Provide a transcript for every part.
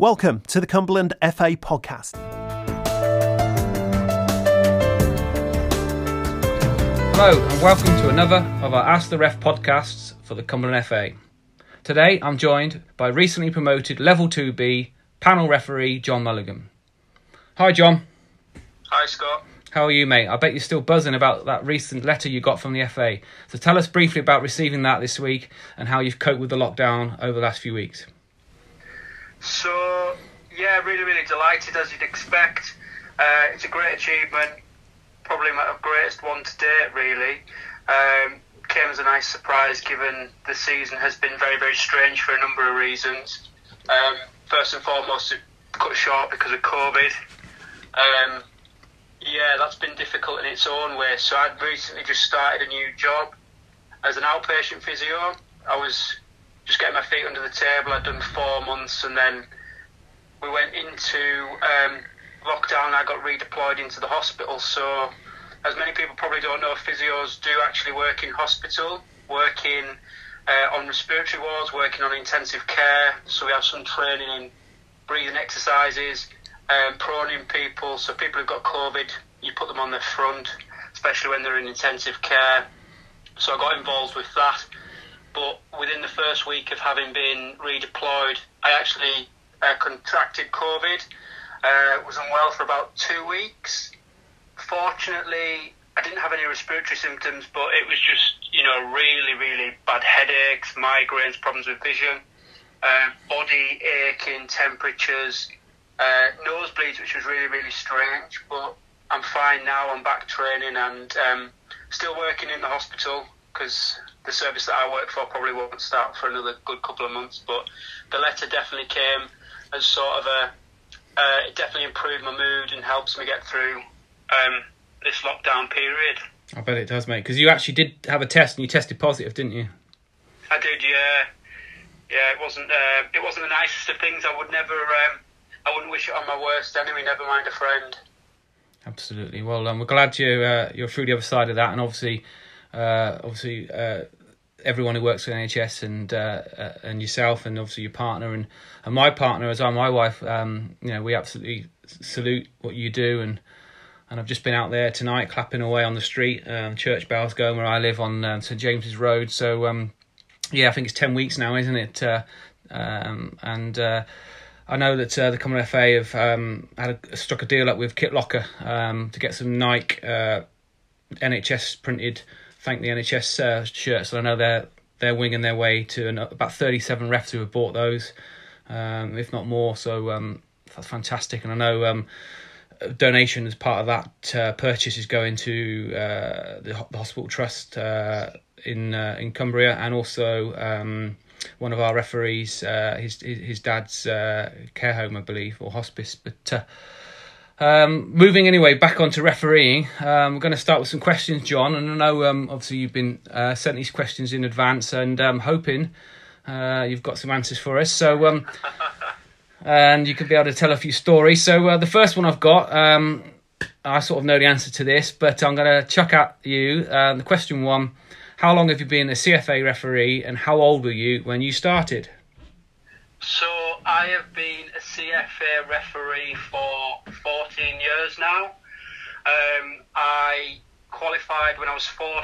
Welcome to the Cumberland FA podcast. Hello, and welcome to another of our Ask the Ref podcasts for the Cumberland FA. Today I'm joined by recently promoted Level 2B panel referee John Mulligan. Hi, John. Hi, Scott. How are you, mate? I bet you're still buzzing about that recent letter you got from the FA. So tell us briefly about receiving that this week and how you've coped with the lockdown over the last few weeks. So, yeah, really, really delighted as you'd expect. Uh, it's a great achievement, probably my greatest one to date, really. Um, came as a nice surprise given the season has been very, very strange for a number of reasons. Um, first and foremost, it cut short because of COVID. Um, yeah, that's been difficult in its own way. So I'd recently just started a new job as an outpatient physio. I was just getting my feet under the table. I'd done four months, and then we went into um, lockdown. I got redeployed into the hospital. So, as many people probably don't know, physios do actually work in hospital, working uh, on respiratory wards, working on intensive care. So we have some training in breathing exercises, um, proning people. So people who've got COVID, you put them on their front, especially when they're in intensive care. So I got involved with that. But within the first week of having been redeployed, I actually uh, contracted COVID. Uh, was unwell for about two weeks. Fortunately, I didn't have any respiratory symptoms, but it was just, you know, really, really bad headaches, migraines, problems with vision, uh, body aching, temperatures, uh, nosebleeds, which was really, really strange. But I'm fine now. I'm back training and um, still working in the hospital because the service that I work for probably won't start for another good couple of months. But the letter definitely came as sort of a, uh, it definitely improved my mood and helps me get through um, this lockdown period. I bet it does, mate. Because you actually did have a test and you tested positive, didn't you? I did, yeah. Yeah, it wasn't. Uh, it wasn't the nicest of things. I would never. Um, I wouldn't wish it on my worst enemy. Never mind a friend. Absolutely. Well, um, we're glad you uh, you're through the other side of that, and obviously, obviously, uh, everyone who works for NHS and uh, uh, and yourself, and obviously your partner and, and my partner as well, my wife. Um, you know, we absolutely salute what you do, and and I've just been out there tonight, clapping away on the street, um, church bells going where I live on um, St James's Road. So um, yeah, I think it's ten weeks now, isn't it? Uh, um, and I know that uh, the Cumberland FA have um, had a, struck a deal up with Kit Locker um, to get some Nike uh, NHS printed "Thank the NHS" uh, shirts. And I know they're they're winging their way to an, about 37 refs who have bought those, um, if not more. So um, that's fantastic. And I know um, donation as part of that uh, purchase is going to uh, the, hospital trust uh, in in Cumbria and also um, one of our referees, uh, his, his dad's uh, care home, I believe, or hospice. But uh, um, moving anyway, back onto refereeing, um, we're going to start with some questions, John. And I know um, obviously you've been uh, sent these questions in advance, and I'm hoping uh, you've got some answers for us. So. Um, and you could be able to tell a few stories. So uh, the first one I've got, um, I sort of know the answer to this, but I'm going to chuck at you. the question one how long have you been a CFA referee and how old were you when you started? So I have been a CFA referee for 14 years now. Um, I qualified when I was 14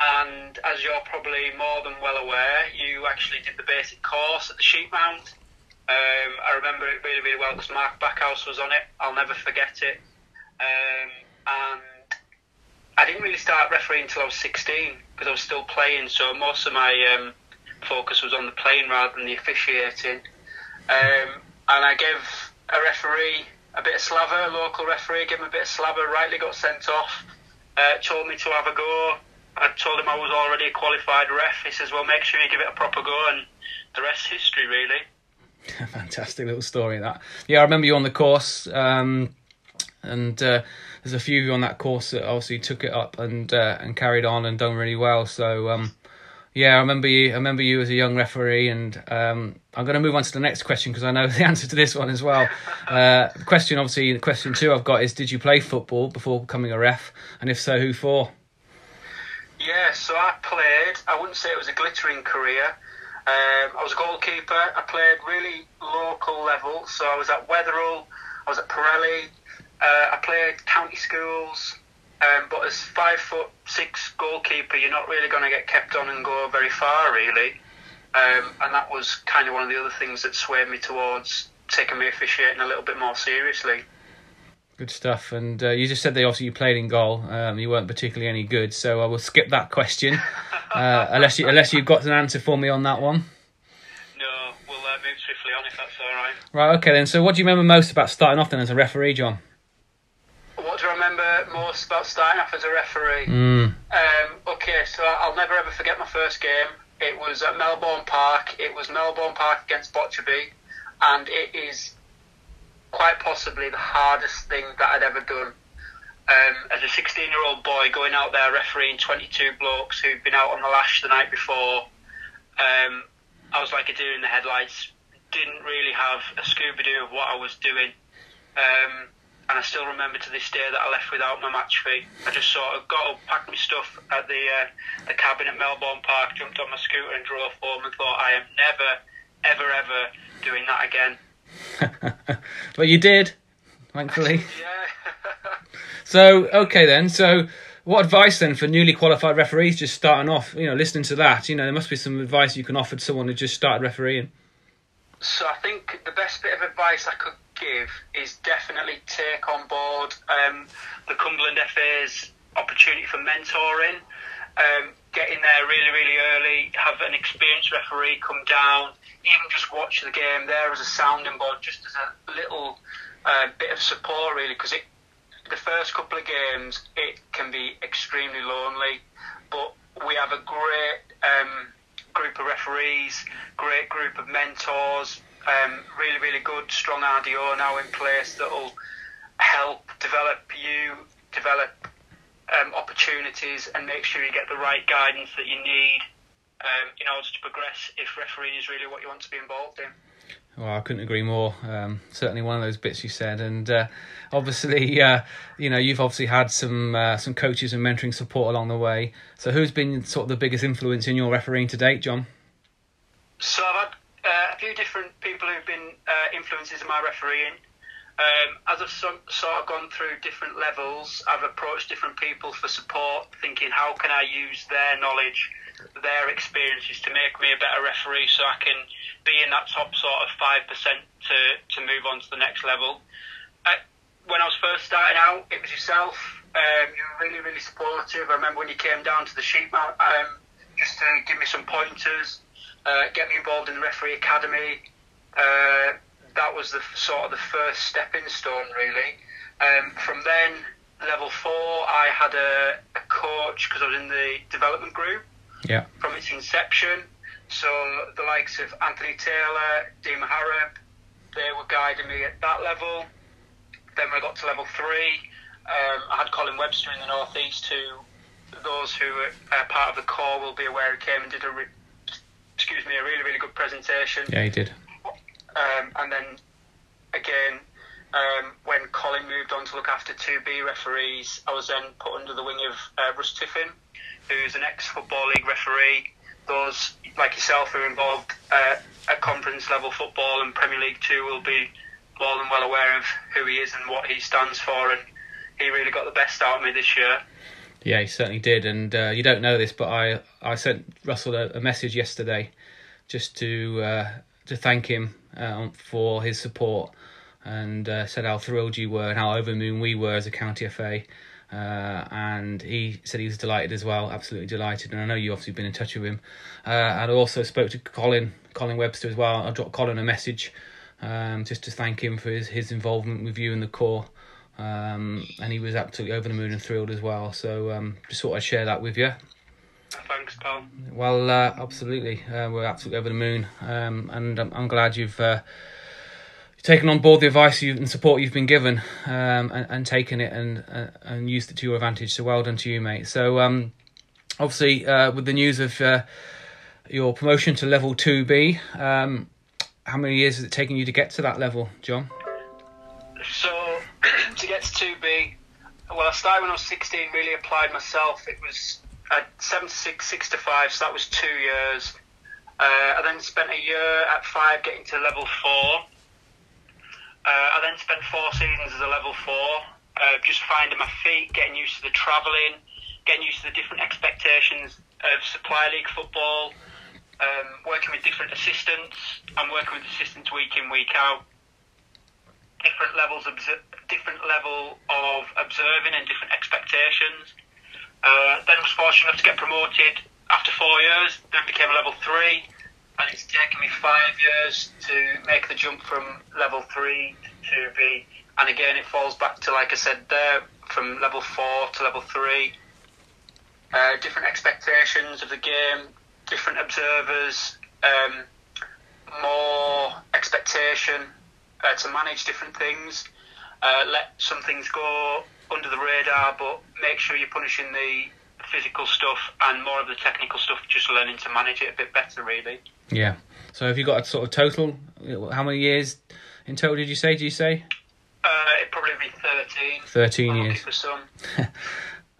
and as you're probably more than well aware, you actually did the basic course at the Sheepmount. Um, I remember it really, really well because Mark Backhouse was on it. I'll never forget it. Um, and I didn't really start refereeing until I was 16 because I was still playing. So most of my um, focus was on the playing rather than the officiating. Um, and I gave a referee a bit of slaver, a local referee, gave him a bit of slaver, rightly got sent off, uh, told me to have a go. I told him I was already a qualified ref. He says, well, make sure you give it a proper go, and the rest's history, really. Fantastic little story, that. Yeah, I remember you on the course, um, and uh, there's a few of you on that course that obviously took it up and uh, and carried on and done really well. So um, yeah, I remember you. I remember you as a young referee, and um, I'm going to move on to the next question because I know the answer to this one as well. Uh, question, obviously, the question two I've got is: Did you play football before becoming a ref, and if so, who for? Yeah, so I played. I wouldn't say it was a glittering career. Um, I was a goalkeeper. I played really local level, so I was at Wetheral, I was at Pirelli. Uh, I played county schools, um, but as five foot six goalkeeper, you're not really going to get kept on and go very far, really. Um, and that was kind of one of the other things that swayed me towards taking me officiating a little bit more seriously. Good stuff. And uh, you just said that also you played in goal. Um, you weren't particularly any good, so I will skip that question, uh, unless you unless you've got an answer for me on that one. No, we'll uh, move swiftly on if that's all right. Right. Okay then. So what do you remember most about starting off then as a referee, John? What do I remember most about starting off as a referee? Mm. Um, okay, so I'll never ever forget my first game. It was at Melbourne Park. It was Melbourne Park against Botcherby, and it is quite possibly the hardest thing that I'd ever done. Um, as a 16 year old boy going out there refereeing 22 blokes who'd been out on the lash the night before, um, I was like a deer in the headlights. Didn't really have a Scooby Doo of what I was doing. Um, and I still remember to this day that I left without my match fee. I just sort of got up, packed my stuff at the uh, the cabin at Melbourne Park, jumped on my scooter and drove home and thought, I am never, ever, ever doing that again. but you did, thankfully. yeah. So okay then. So what advice then for newly qualified referees just starting off? You know, listening to that, you know, there must be some advice you can offer to someone who just started refereeing. So I think the best bit of advice I could give is definitely take on board um, the Cumberland FA's opportunity for mentoring. Um, get in there really, really early, have an experienced referee come down, even just watch the game there as a sounding board, just as a little uh, bit of support, really, because the first couple of games it can be extremely lonely, but we have a great um, group of referees, great group of mentors, um, really, really good, strong RDO now in place that will help develop you, develop um, opportunities, and make sure you get the right guidance that you need um, in order to progress if refereeing is really what you want to be involved in. Well, I couldn't agree more. Um, certainly one of those bits you said, and uh, obviously, uh, you know, you've obviously had some uh, some coaches and mentoring support along the way. So, who's been sort of the biggest influence in your refereeing to date, John? So, I've had uh, a few different people who've been uh, influences in my refereeing. Um, as I've so, sort of gone through different levels, I've approached different people for support, thinking how can I use their knowledge, their experiences to make me a better referee, so I can be in that top sort of five percent to to move on to the next level. Uh, when I was first starting out, it was yourself. Um, you were really, really supportive. I remember when you came down to the Sheepmount um, just to give me some pointers, uh, get me involved in the referee academy. Uh, that was the sort of the first stepping stone, really. Um, from then, level four, I had a, a coach because I was in the development group. Yeah. From its inception, so the likes of Anthony Taylor, Dean Harrop, they were guiding me at that level. Then when I got to level three, um, I had Colin Webster in the northeast, who those who are part of the core will be aware he came and did a re- excuse me a really really good presentation. Yeah, he did. Um, and then again, um, when Colin moved on to look after 2B referees, I was then put under the wing of uh, Russ Tiffin, who's an ex Football League referee. Those, like yourself, who are involved uh, at conference level football and Premier League 2 will be more than well aware of who he is and what he stands for. And he really got the best out of me this year. Yeah, he certainly did. And uh, you don't know this, but I, I sent Russell a, a message yesterday just to uh, to thank him uh, for his support and uh, said how thrilled you were and how over the moon we were as a county FA. Uh, and he said he was delighted as well, absolutely delighted. And I know you obviously been in touch with him. Uh, and I also spoke to Colin, Colin Webster as well. I dropped Colin a message um, just to thank him for his, his involvement with you and the core. Um, and he was absolutely over the moon and thrilled as well. So um, just thought I'd share that with you. Pal. Well, uh, absolutely, uh, we're absolutely over the moon, um, and I'm, I'm, glad you've uh, taken on board the advice you, and support you've been given, um, and, and, taken it and uh, and used it to your advantage. So well done to you, mate. So um, obviously, uh, with the news of uh, your promotion to level two B, um, how many years has it taken you to get to that level, John? So to get to two B, well, I started when I was 16. Really applied myself. It was at 76, 6 to 5, so that was two years. Uh, I then spent a year at five getting to level four. Uh, I then spent four seasons as a level four, uh, just finding my feet, getting used to the travelling, getting used to the different expectations of supply league football, um, working with different assistants. I'm working with assistants week in, week out. Different levels, of, different level of observing and different expectations. Uh, then was fortunate enough to get promoted after four years. Then became level three, and it's taken me five years to make the jump from level three to B. And again, it falls back to like I said there, from level four to level three. Uh, different expectations of the game, different observers, um, more expectation uh, to manage different things. Uh, let some things go under the radar, but make sure you're punishing the physical stuff and more of the technical stuff, just learning to manage it a bit better, really. Yeah. So have you got a sort of total? How many years in total did you say? Did you say? Uh, it'd probably be 13. 13 I'm years. For some.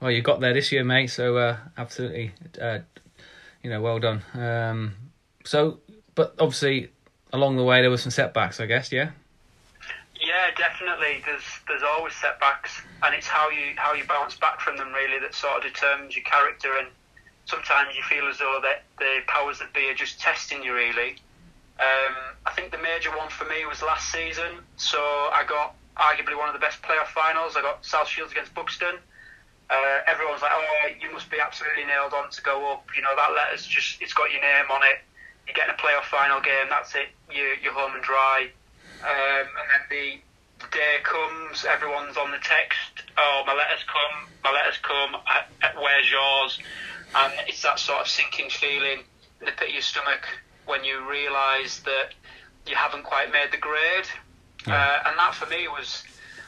Well, you got there this year, mate. So uh, absolutely, uh, you know, well done. Um, so, but obviously, along the way there were some setbacks, I guess. Yeah. Yeah, definitely. There's there's always setbacks, and it's how you how you bounce back from them really that sort of determines your character. And sometimes you feel as though that the powers that be are just testing you really. Um, I think the major one for me was last season. So I got arguably one of the best playoff finals. I got South Shields against Buxton. Uh, everyone's like, "Oh, you must be absolutely nailed on to go up." You know that letter's just it's got your name on it. You're getting a playoff final game. That's it. You you're home and dry. Um, and then the the day comes, everyone's on the text. Oh, my letter's come. My letter's come. Uh, uh, Where's yours? And it's that sort of sinking feeling in the pit of your stomach when you realise that you haven't quite made the grade. Uh, and that for me was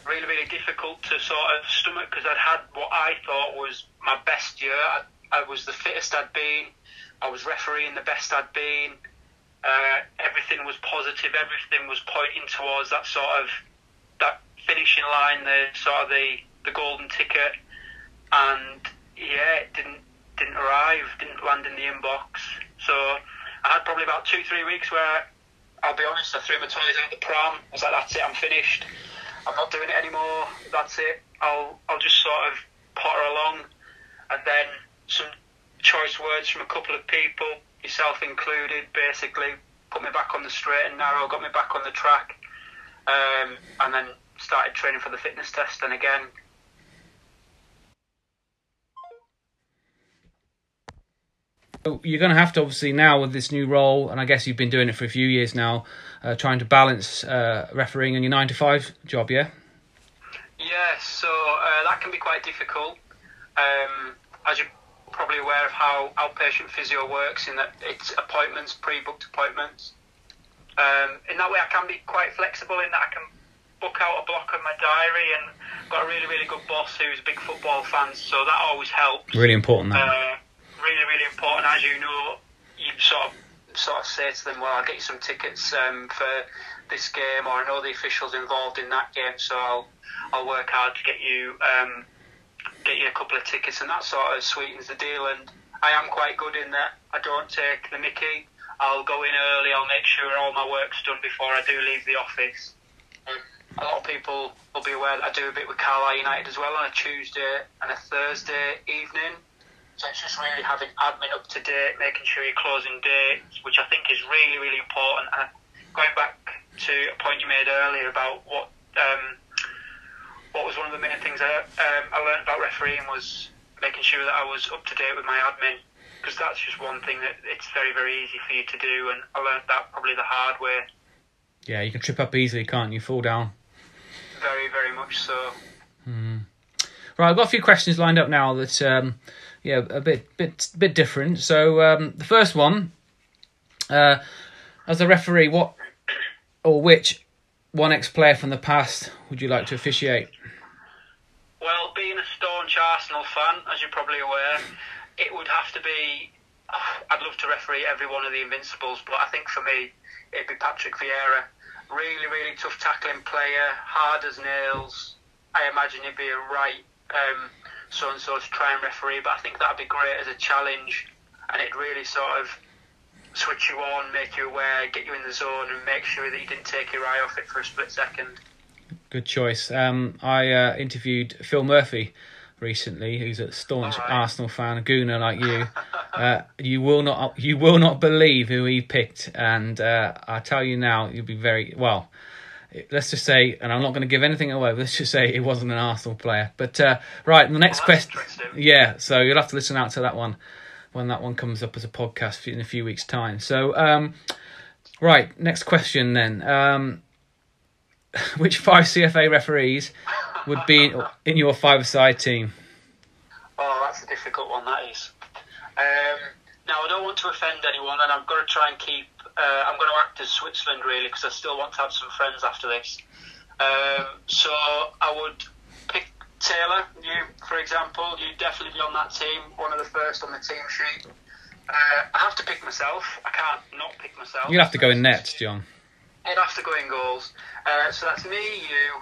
really, really difficult to sort of stomach because I'd had what I thought was my best year. I, I was the fittest I'd been. I was refereeing the best I'd been. Uh, everything was positive. Everything was pointing towards that sort of finishing line, the sort of the the golden ticket. And yeah, it didn't didn't arrive. Didn't land in the inbox. So I had probably about two three weeks where I'll be honest, I threw my toys out the pram. I was like, that's it, I'm finished. I'm not doing it anymore. That's it. I'll I'll just sort of potter along, and then some choice words from a couple of people, yourself included, basically put me back on the straight and narrow, got me back on the track, um, and then started training for the fitness test. And again, You're going to have to obviously now with this new role, and I guess you've been doing it for a few years now, uh, trying to balance uh, refereeing and your nine to five job. Yeah. Yeah, so uh, that can be quite difficult. Um, as you're probably aware of how outpatient physio works, in that it's appointments, pre-booked appointments. Um, in that way, I can be quite flexible in that I can book out a block of my diary, and got a really, really good boss who's a big football fan, so that always helps. Really important that. Uh, really, really important. As you know, you sort of sort of say to them, "Well, I'll get you some tickets um, for this game, or I know the officials involved in that game, so I'll I'll work hard to get you um, get you a couple of tickets," and that sort of sweetens the deal. And I am quite good in that I don't take the Mickey. I'll go in early. I'll make sure all my work's done before I do leave the office. A lot of people will be aware that I do a bit with Carlisle United as well on a Tuesday and a Thursday evening. So it's just really having admin up to date, making sure you're closing dates, which I think is really, really important. And going back to a point you made earlier about what um, what was one of the main things I, um, I learned about refereeing was making sure that I was up to date with my admin, because that's just one thing that it's very, very easy for you to do. And I learned that probably the hard way, Yeah, you can trip up easily, can't you? Fall down. Very, very much so. Right, I've got a few questions lined up now that, um, yeah, a bit, bit, bit different. So um, the first one, uh, as a referee, what or which one ex-player from the past would you like to officiate? Well, being a staunch Arsenal fan, as you're probably aware, it would have to be. I'd love to referee every one of the Invincibles, but I think for me, it'd be Patrick Vieira. Really, really tough tackling player, hard as nails. I imagine he'd be a right um, so and so to try and referee, but I think that'd be great as a challenge, and it'd really sort of switch you on, make you aware, get you in the zone, and make sure that you didn't take your eye off it for a split second. Good choice. Um, I uh, interviewed Phil Murphy recently, who's a staunch Alright. Arsenal fan, a gooner like you. Uh, you will not, you will not believe who he picked, and uh, I tell you now, you'll be very well. Let's just say, and I'm not going to give anything away. But let's just say it wasn't an Arsenal player. But uh, right, the next Well, question. Yeah, so you'll have to listen out to that one when that one comes up as a podcast in a few weeks' time. So, um, right, next question then. Um, which five CFA referees would be in your five-a-side team? Oh, that's a difficult one, that is. Um, now, I don't want to offend anyone, and I've got to try and keep. Uh, I'm going to act as Switzerland, really, because I still want to have some friends after this. Um, so I would pick Taylor, you, for example. You'd definitely be on that team, one of the first on the team sheet. Uh, I have to pick myself. I can't not pick myself. You'd have to go in nets, John. I'd have to go in goals. Uh, so that's me, you.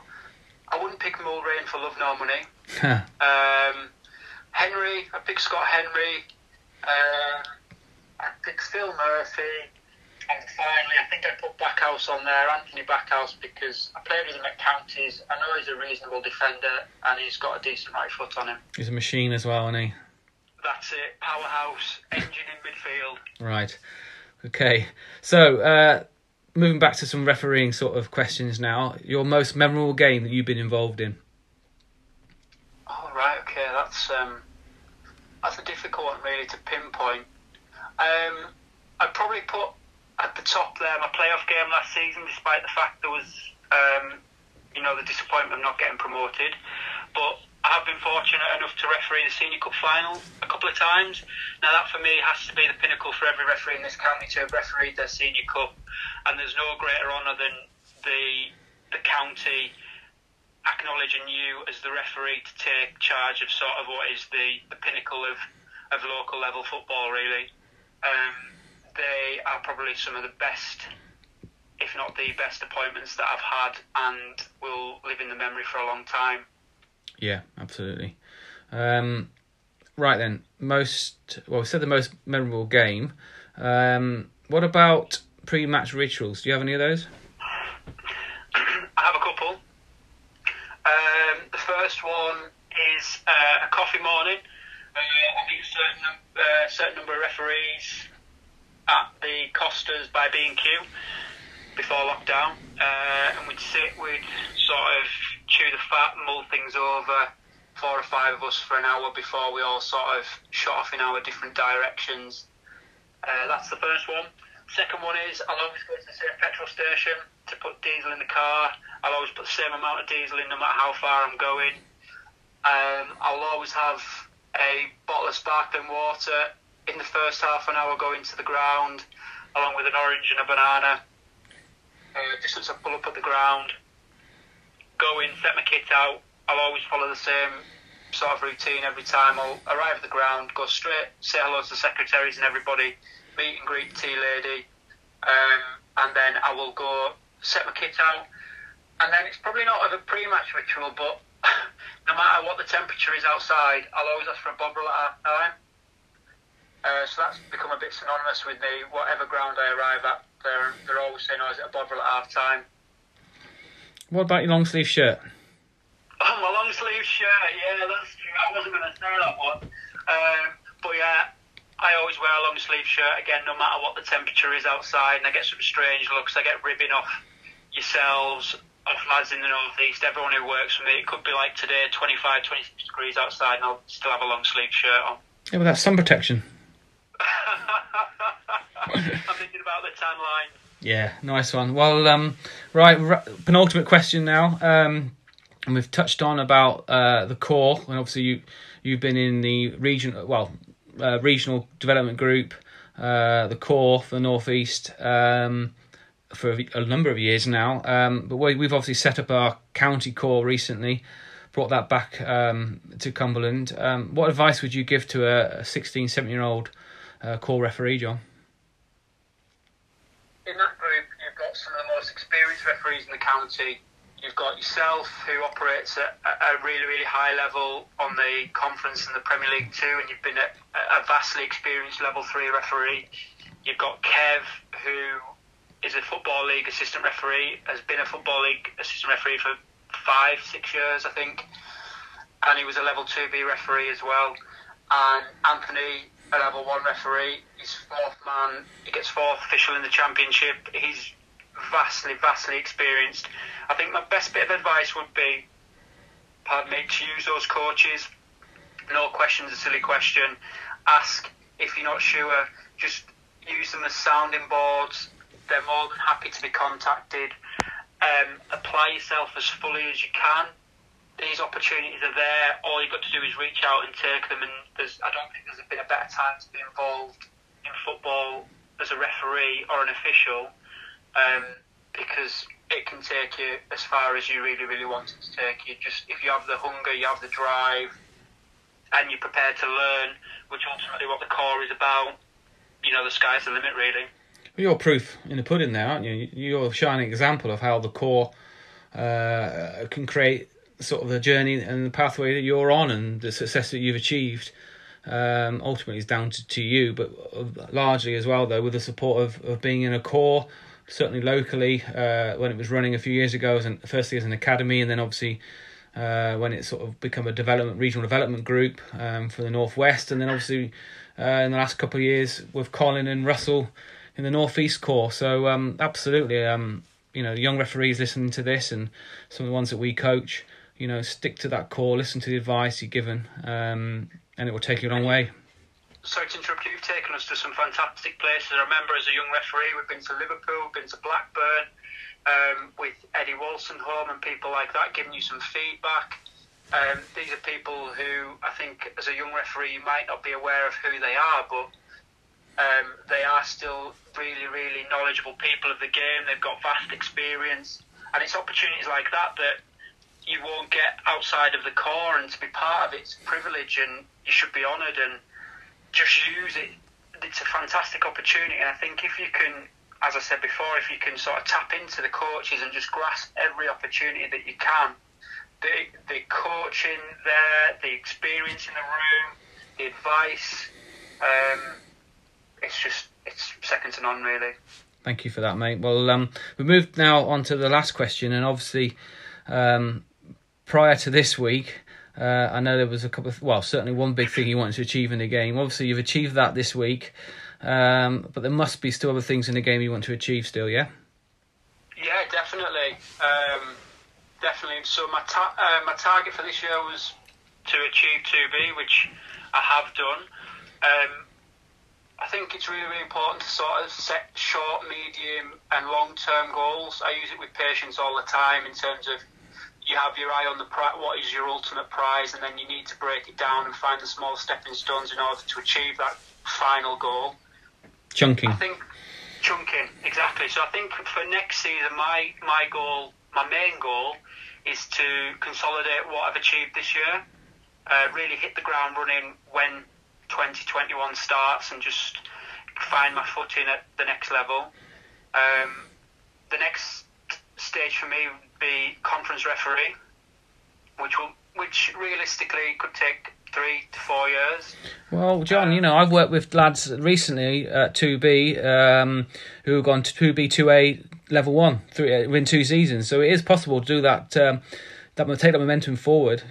I wouldn't pick Mulrain for love nor money. Um, Henry, I pick Scott Henry. Um, I pick Phil Murphy. And finally, I think I put Backhouse on there, Anthony Backhouse, because I played with him at counties. I know he's a reasonable defender and he's got a decent right foot on him. He's a machine as well, isn't he? That's it. Powerhouse, engine in midfield. Right. Okay. So, uh, moving back to some refereeing sort of questions now. Your most memorable game that you've been involved in? Oh right, okay, that's um, that's a difficult one really to pinpoint. Um, I'd probably put at the top there my playoff game last season, despite the fact there was um, you know the disappointment of not getting promoted. But I have been fortunate enough to referee the Senior Cup final a couple of times. Now that for me has to be the pinnacle for every referee in this county to have refereed their Senior Cup, and there's no greater honour than the the county acknowledging you as the referee to take charge of sort of what is the, the pinnacle of, of local level football, really. Um, they are probably some of the best, if not the best, appointments that I've had and will live in the memory for a long time. Yeah, absolutely. Um, right then, most well, we said the most memorable game. Um, what about pre-match rituals? Do you have any of those? I have a couple. Um, the first one is uh, a coffee morning. Uh, I meet a certain, uh, certain number of referees at the Costas by B&Q before lockdown, uh, and we'd sit, we'd sort of chew the fat, mull things over, four or five of us for an hour before we all sort of shot off in our different directions. Uh, that's the first one. Second one is I'll always go to the same petrol station to put diesel in the car. I'll always put the same amount of diesel in no matter how far I'm going. Um, I'll always have a bottle of sparkling water in the first half an hour going to the ground, along with an orange and a banana. Uh, as I pull up at the ground, go in, set my kit out. I'll always follow the same sort of routine every time. I'll arrive at the ground, go straight, say hello to the secretaries and everybody, meet and greet tea lady, um, and then I will go set my kit out. And then it's probably not a pre-match ritual, but no matter what the temperature is outside, I'll always ask for a bovril at half time. Uh, so that's become a bit synonymous with me. Whatever ground I arrive at, they're, they're always saying, oh, is it a bovril at half time? What about your long sleeve shirt? Oh, my long sleeve shirt. Yeah, that's true. I wasn't going to say that one. Um, but yeah, I always wear a long sleeve shirt again, no matter what the temperature is outside. And I get some strange looks. I get ribbing off yourselves, off lads in the northeast, everyone who works for me. It could be like today, 25, 26 degrees outside, and I'll still have a long sleeve shirt on. Yeah, well, that's sun protection. I'm thinking about the tan line. Yeah, nice one. Well, um, right, r- penultimate question now. Um, and we've touched on about uh, the core, and obviously you you've been in the region, well, uh, regional development group, uh, the core for the northeast um, for a, a number of years now. Um, but we, we've obviously set up our county core recently, brought that back um, to Cumberland. Um, what advice would you give to a, a 16, 17 year old uh, core referee, John? In that group, you've got some of the most experienced referees in the county. You've got yourself, who operates at a a really, really high level on the conference and the Premier League too, and you've been at a vastly experienced level three referee. You've got Kev, who is a Football League assistant referee, has been a Football League assistant referee for five, six years, I think. And he was a level 2B referee as well. And Anthony, a level 1 referee, he's fourth man, he gets fourth official in the championship. He's vastly, vastly experienced. I think my best bit of advice would be, pardon me, to use those coaches. No question's a silly question. Ask if you're not sure. Just use them as sounding boards. They're more than happy to be contacted. Um, apply yourself as fully as you can. These opportunities are there. All you've got to do is reach out and take them. And there's, I don't think there's been a better time to be involved in football as a referee or an official, um, because it can take you as far as you really, really want it to take you. Just if you have the hunger, you have the drive, and you're prepared to learn, which ultimately what the core is about. You know, the sky's the limit, really. You're proof in the pudding there, aren't you? You're a shining example of how the core uh, can create sort of the journey and the pathway that you're on and the success that you've achieved. Um, ultimately, is down to, to you, but largely as well, though, with the support of, of being in a core, certainly locally, uh, when it was running a few years ago, as an, firstly as an academy, and then obviously uh, when it sort of become a development regional development group um, for the northwest, and then obviously uh, in the last couple of years with Colin and Russell in the northeast core. So um, absolutely, um, you know, young referees listening to this and some of the ones that we coach, you know, stick to that core, listen to the advice you're given, um, and it will take you a long way. Sorry to interrupt you. You've taken us to some fantastic places. I remember as a young referee, we've been to Liverpool, been to Blackburn, um, with Eddie Wolstenholme and people like that, giving you some feedback. Um, these are people who I think, as a young referee, you might not be aware of who they are, but um, they are still really, really knowledgeable people of the game. They've got vast experience, and it's opportunities like that that you won't get outside of the core. And to be part of it's a privilege, and you should be honoured and just use it. It's a fantastic opportunity, and I think if you can as I said before, if you can sort of tap into the coaches and just grasp every opportunity that you can, the the coaching there, the experience in the room, the advice, um, it's just it's second to none, really. Thank you for that, mate. Well, um, we moved now on to the last question, and obviously, um, prior to this week. Uh, I know there was a couple of, well, certainly one big thing you wanted to achieve in the game. Obviously, you've achieved that this week. Um, but there must be still other things in the game you want to achieve still, yeah? Yeah, definitely. Um, definitely. So my ta- uh, my target for this year was to achieve 2B, which I have done. Um, I think it's really, really important to sort of set short, medium, and long term goals. I use it with patients all the time in terms of you have your eye on the pri- what is your ultimate prize, and then you need to break it down and find the small stepping stones in order to achieve that final goal. Chunking. I think chunking exactly. So I think for next season, my my goal, my main goal, is to consolidate what I've achieved this year. Uh, really hit the ground running when 2021 starts, and just find my footing at the next level. Um, the next stage for me be conference referee, which will which realistically could take three to four years. Well, John, you know, I've worked with lads recently at 2B um, who have gone to 2B, 2A, level one three, uh, within two seasons. So it is possible to do that, um, that take that momentum forward.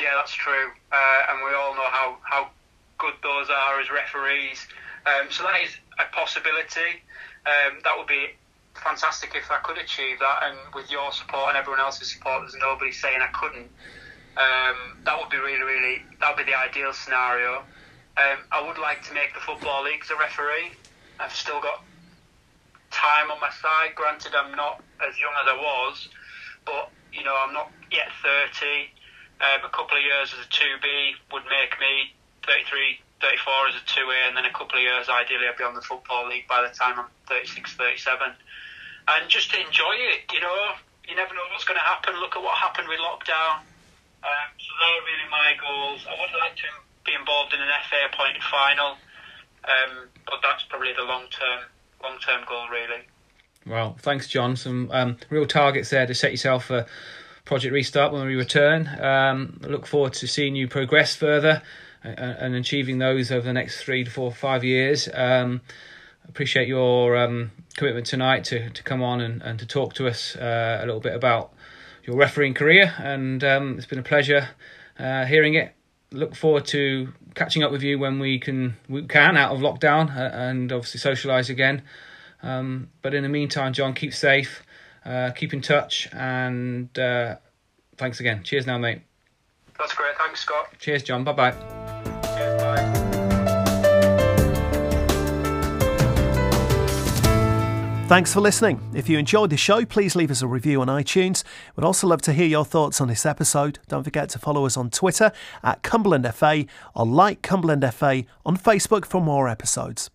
Yeah, that's true. Uh, and we all know how, how good those are as referees. Um, so that is a possibility. Um, that would be fantastic if I could achieve that. And with your support and everyone else's support, there's nobody saying I couldn't. Um, that would be really, really, that would be the ideal scenario. Um, I would like to make the Football League a referee. I've still got time on my side. Granted, I'm not as young as I was, but, you know, I'm not yet 30. Um, a couple of years as a 2B would make me 33, 34 as a 2A, and then a couple of years, ideally, I'd be on the Football League by the time I'm 36, 37. And just enjoy it, you know, you never know what's going to happen. Look at what happened with lockdown um, so they're really my goals. I would like to be involved in an FA appointed final, um, but that's probably the long term long term goal really. Well, thanks, John. Some um, real targets there to set yourself for Project Restart when we return. Um, look forward to seeing you progress further and, and achieving those over the next three to four, five years. Um, appreciate your um, commitment tonight to, to come on and, and to talk to us uh, a little bit about your refereeing career, and um, it's been a pleasure uh, hearing it. Look forward to catching up with you when we can we can out of lockdown uh, and obviously socialise again. Um, but in the meantime, John, keep safe, uh, keep in touch, and uh, thanks again. Cheers now, mate. That's great. Thanks, Scott. Cheers, John. Bye bye. Thanks for listening. If you enjoyed the show, please leave us a review on iTunes. We'd also love to hear your thoughts on this episode. Don't forget to follow us on Twitter at Cumberland FA or like Cumberland FA on Facebook for more episodes.